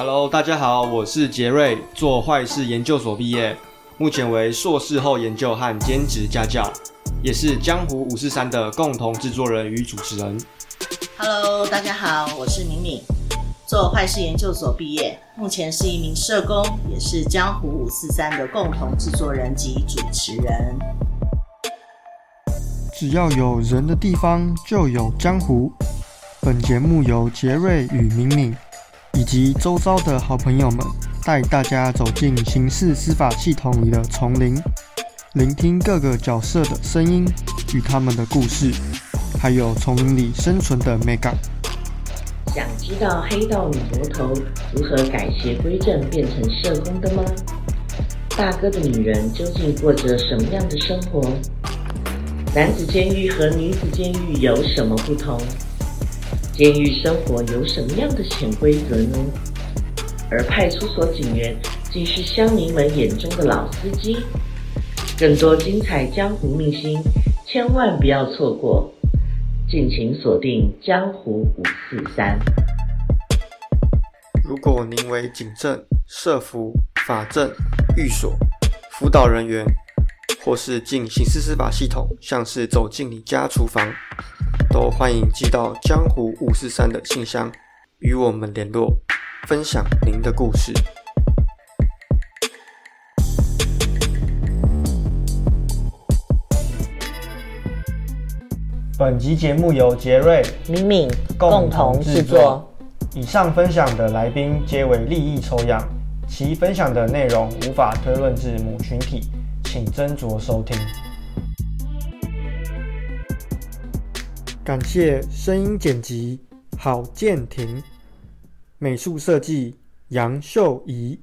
Hello，大家好，我是杰瑞，做坏事研究所毕业，目前为硕士后研究和兼职家教，也是江湖五四三的共同制作人与主持人。Hello，大家好，我是敏敏，做坏事研究所毕业，目前是一名社工，也是江湖五四三的共同制作人及主持人。只要有人的地方就有江湖。本节目由杰瑞与敏敏。以及周遭的好朋友们，带大家走进刑事司法系统里的丛林，聆听各个角色的声音与他们的故事，还有丛林里生存的美感。想知道黑道女魔头如何改邪归正变成社工的吗？大哥的女人究竟过着什么样的生活？男子监狱和女子监狱有什么不同？监狱生活有什么样的潜规则呢？而派出所警员竟是乡民们眼中的老司机。更多精彩江湖秘辛，千万不要错过，敬请锁定《江湖五四三》。如果您为警政、社福、法政、寓所、辅导人员，或是进刑事司法系统，像是走进你家厨房。都欢迎寄到江湖五四三的信箱，与我们联络，分享您的故事。本集节目由杰瑞、敏敏共同制作。以上分享的来宾皆为利益抽样，其分享的内容无法推论至母群体，请斟酌收听。感谢声音剪辑郝建廷，美术设计杨秀仪。